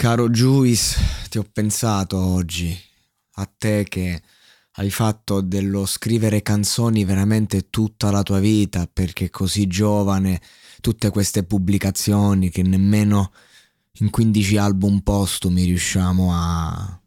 Caro Juice, ti ho pensato oggi, a te che hai fatto dello scrivere canzoni veramente tutta la tua vita, perché così giovane, tutte queste pubblicazioni che nemmeno in 15 album postumi riusciamo a,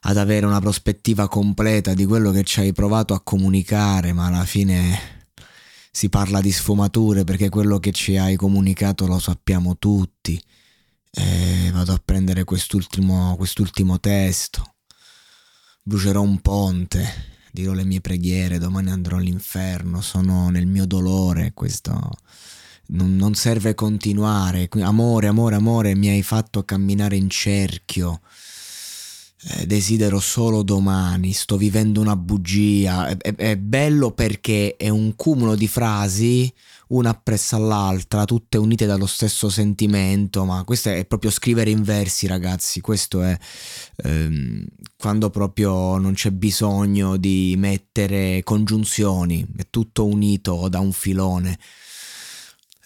ad avere una prospettiva completa di quello che ci hai provato a comunicare, ma alla fine si parla di sfumature perché quello che ci hai comunicato lo sappiamo tutti e vado a prendere quest'ultimo, quest'ultimo testo. Brucerò un ponte, dirò le mie preghiere, domani andrò all'inferno, sono nel mio dolore, questo non, non serve continuare. Amore, amore, amore, mi hai fatto camminare in cerchio. Eh, desidero solo domani, sto vivendo una bugia. È, è, è, bello perché è un cumulo di frasi, una appresso all'altra, tutte unite dallo stesso sentimento, ma questo è proprio scrivere in versi, ragazzi. Questo è ehm, quando proprio non c'è bisogno di mettere congiunzioni, è tutto unito da un filone.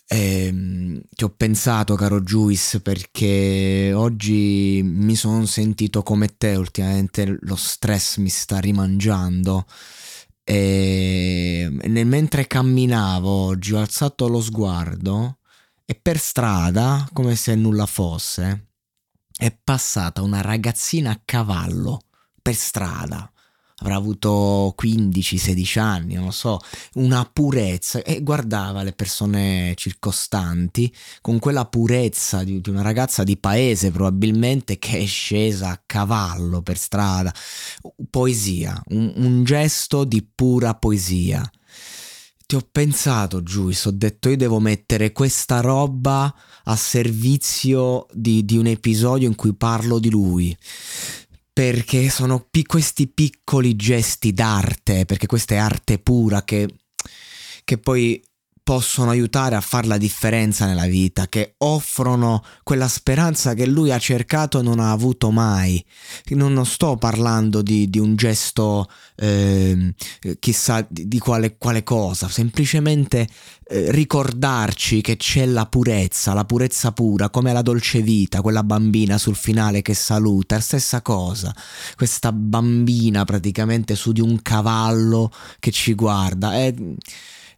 E, ehm, ti ho pensato, caro Juice, perché oggi mi sono sentito come te, ultimamente lo stress mi sta rimangiando. E nel, mentre camminavo oggi ho alzato lo sguardo e per strada, come se nulla fosse, è passata una ragazzina a cavallo per strada avrà avuto 15-16 anni, non lo so, una purezza e guardava le persone circostanti con quella purezza di, di, una ragazza di paese probabilmente che è scesa a cavallo per strada. Poesia, un, un gesto di pura poesia. Ti ho pensato, Giuis, ho detto io devo mettere questa roba a servizio di, di un episodio in cui parlo di lui perché sono pi- questi piccoli gesti d'arte, perché questa è arte pura che, che poi possono aiutare a fare la differenza nella vita, che offrono quella speranza che lui ha cercato e non ha avuto mai. Non sto parlando di, di un gesto eh, chissà di, di quale, quale, cosa, semplicemente eh, ricordarci che c'è la purezza, la purezza pura, come la dolce vita, quella bambina sul finale che saluta, stessa cosa, questa bambina praticamente su di un cavallo che ci guarda. È,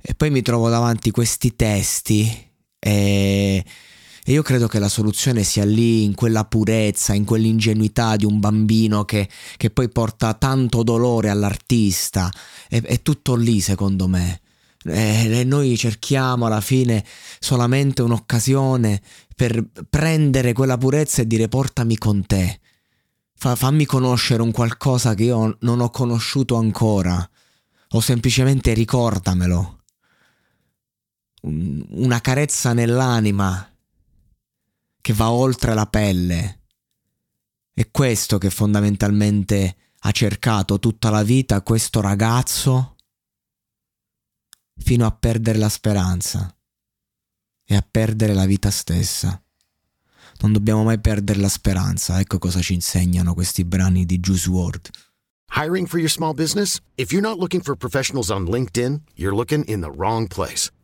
e poi mi trovo davanti questi testi e, e io credo che la soluzione sia lì, in quella purezza, in quell'ingenuità di un bambino che, che poi porta tanto dolore all'artista. È, è tutto lì, secondo me. E noi cerchiamo alla fine solamente un'occasione per prendere quella purezza e dire portami con te. Fa, fammi conoscere un qualcosa che io non ho conosciuto ancora. O semplicemente ricordamelo una carezza nell'anima che va oltre la pelle. È questo che fondamentalmente ha cercato tutta la vita questo ragazzo fino a perdere la speranza e a perdere la vita stessa. non dobbiamo mai perdere la speranza. Ecco cosa ci insegnano questi brani di Juice WRLD. Hiring for your small business? If you're not looking for professionals on LinkedIn, you're looking in the wrong place.